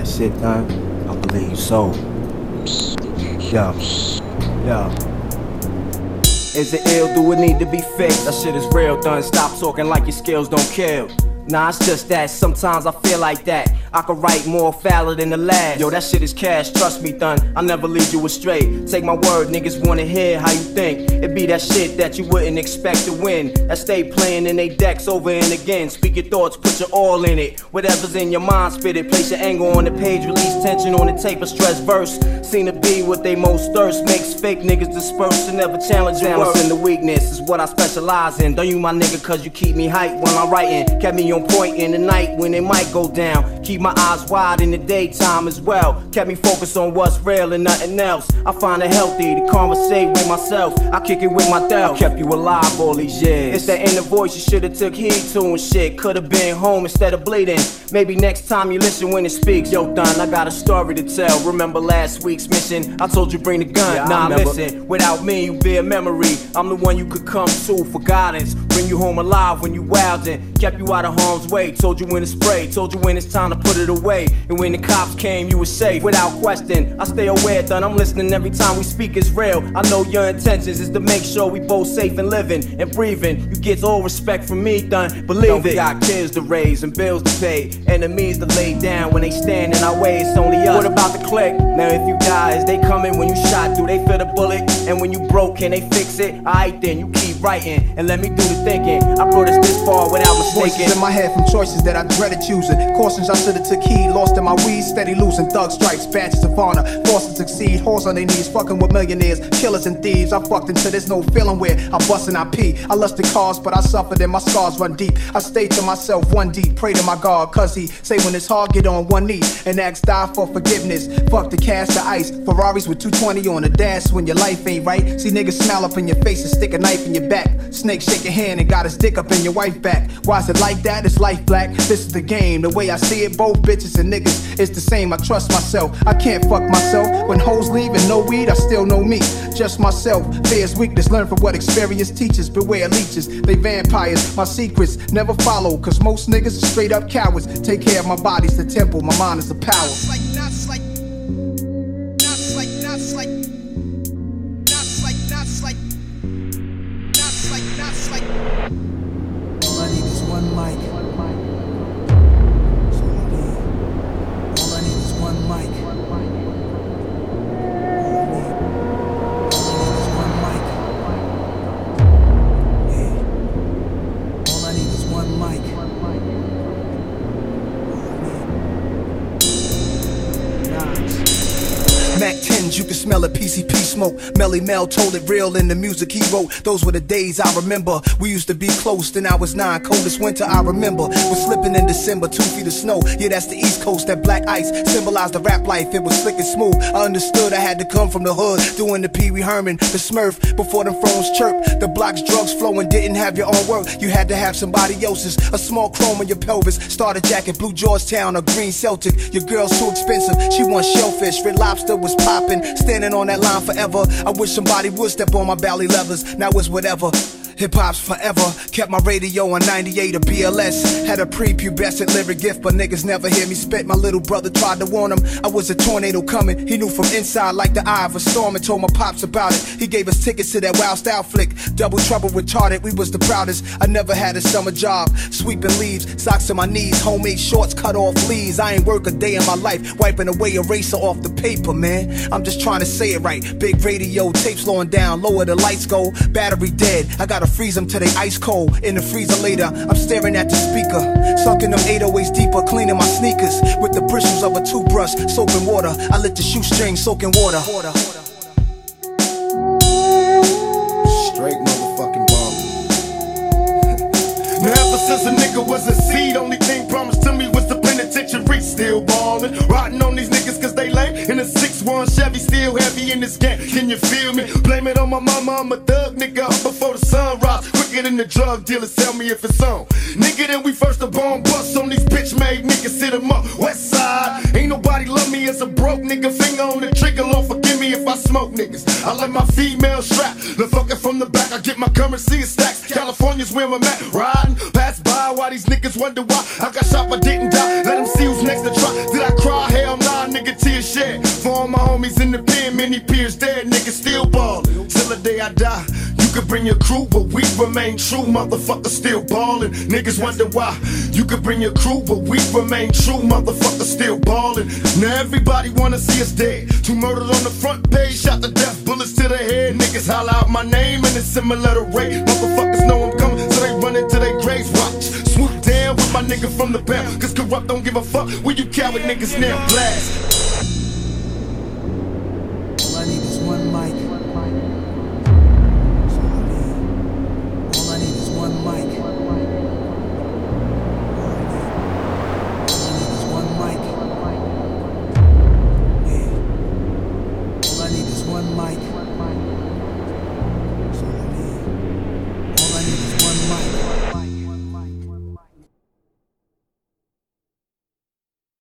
that shit done? I believe so. Yo, yo. Is it ill? Do it need to be fixed? That shit is real, done. Stop talking like your skills don't kill. Nah, it's just that sometimes I feel like that. I could write more foul than the last. Yo, that shit is cash, trust me, thun. I'll never lead you astray. Take my word, niggas wanna hear how you think. It be that shit that you wouldn't expect to win. That stay playing in they decks over and again. Speak your thoughts, put your all in it. Whatever's in your mind, spit it. Place your anger on the page, release tension on the tape, a stress verse. Seen to be what they most thirst. Makes fake niggas disperse and never challenge balance in the weakness is what I specialize in. Don't you my nigga, cause you keep me hype when I'm writing. Kept me on point in the night when it might go down. Keep my eyes wide in the daytime as well. Kept me focused on what's real and nothing else. I find it healthy to conversate with myself. I kick it with my thought. Kept you alive all these years. It's that inner voice you should've took heed to and shit. Could've been home instead of bleeding. Maybe next time you listen when it speaks. Yo, Don, I got a story to tell. Remember last week's mission? I told you bring the gun. Yeah, nah, listen. Without me, you be a memory. I'm the one you could come to for guidance. Bring you home alive when you wildin'. Kept you out of harm's way. Told you when to spray. Told you when it's time to put it away. And when the cops came, you were safe. Without question, I stay aware, done. I'm listening every time we speak is real. I know your intentions is to make sure we both safe and living and breathing. You get all respect from me, done. Believe Don't it. Got kids to raise and bills to pay. Enemies to lay down when they stand in our way. It's only us. What about the click? Now if you die, is they coming when you shot? Do they feel the bullet? And when you broke, can they fix it? Alright then, you keep writing and let me do the thinking. I brought us this far without Voices in my head from choices that I dreaded choosing. Cautions I should've took heed. Lost in my weed, steady losing. Thug stripes, badges of honor. Forced to succeed. Horse on their knees, fucking with millionaires, killers and thieves. I fucked until there's no feeling where I bust and I pee. I lusted cars, but I suffered and my scars run deep. I stay to myself one deep. Pray to my God, cause he say when it's hard, get on one knee and ask die for forgiveness. Fuck the cash, the ice. Ferraris with 220 on the dash when your life ain't right. See niggas smile up in your face and stick a knife in your back. Snake shake your hand and got his dick up in your wife back. Why is it like that? It's life black. This is the game. The way I see it, both bitches and niggas, it's the same. I trust myself. I can't fuck myself. When hoes leave and no weed, I still know me. Just myself. Fear's weakness. Learn from what experience teaches. Beware leeches. They vampires. My secrets never follow. Cause most niggas are straight up cowards. Take care of my body's the temple. My mind is the power. All Nas. Mac 10s, you can smell it, PCP smoke. Melle Mel told it real in the music he wrote. Those were the days I remember. We used to be close, then I was nine. Coldest winter I remember was slipping in December, two feet of snow. Yeah, that's the East Coast. That black ice symbolized the rap life. It was slick and smooth. I understood I had to come from the hood, doing the Pee Wee Herman, the Smurf. Before them phones chirp, the blocks drugs flowing, didn't have your own work. You had to have somebody else's. A small chrome on your pelvis, starter jacket, blue Georgetown, or green Celtic. Your girl's too expensive. She wants shellfish, red lobster was popping, standing on that line forever. I wish somebody would step on my belly levers. Now it's whatever. Hip hop's forever. Kept my radio on 98 or BLS. Had a prepubescent lyric gift, but niggas never hear me spit. My little brother tried to warn him I was a tornado coming. He knew from inside like the eye of a storm and told my pops about it. He gave us tickets to that wild style flick. Double trouble retarded, we was the proudest. I never had a summer job. Sweeping leaves, socks on my knees, homemade shorts, cut off leaves. I ain't work a day in my life, wiping away eraser off the paper, man. I'm just trying to say it right. Big radio, tape slowing down, lower the lights go. Battery dead, I gotta freeze them till they ice cold. In the freezer later, I'm staring at the speaker. Sunk in them 808s deeper, cleaning my sneakers. With the bristles of a toothbrush, soap and water. I let the shoestring, soaking water. Straight motherfucking bomb. now ever since a nigga was a seed, only thing promised to me was the penitentiary. Still ballin', rotting on these niggas cause they lame. In a 6-1 Chevy, still heavy in this game. Can you feel me? Blame it on my mama, I'm a thug drug dealers, tell me if it's on. Nigga, then we first the bomb bust on these bitch made niggas, sit sit 'em up. West side, ain't nobody love me as a broke nigga. Finger on the trigger, Lord forgive me if I smoke niggas. I like my female strap, the fucking from the back. I get my currency in stacks. California's where I'm at, riding. Pass by while these niggas wonder why I got shot but didn't die. Let them see who's next to try. Did I cry? Hell nah, nigga, tears shed. For all my homies in the pen, many peers dead, niggas still ballin'. Till the day I die. Could bring your crew, but we remain true. Motherfuckers still ballin'. Niggas wonder why. You could bring your crew, but we remain true. Motherfuckers still ballin'. Now everybody wanna see us dead. Two murdered on the front page, shot to death, bullets to the head. Niggas holler out my name and it's similar to rape. Motherfuckers know I'm coming, so they run into their graves. Watch, swoop down with my nigga from the back. Cause corrupt don't give a fuck. Where you coward niggas now blast.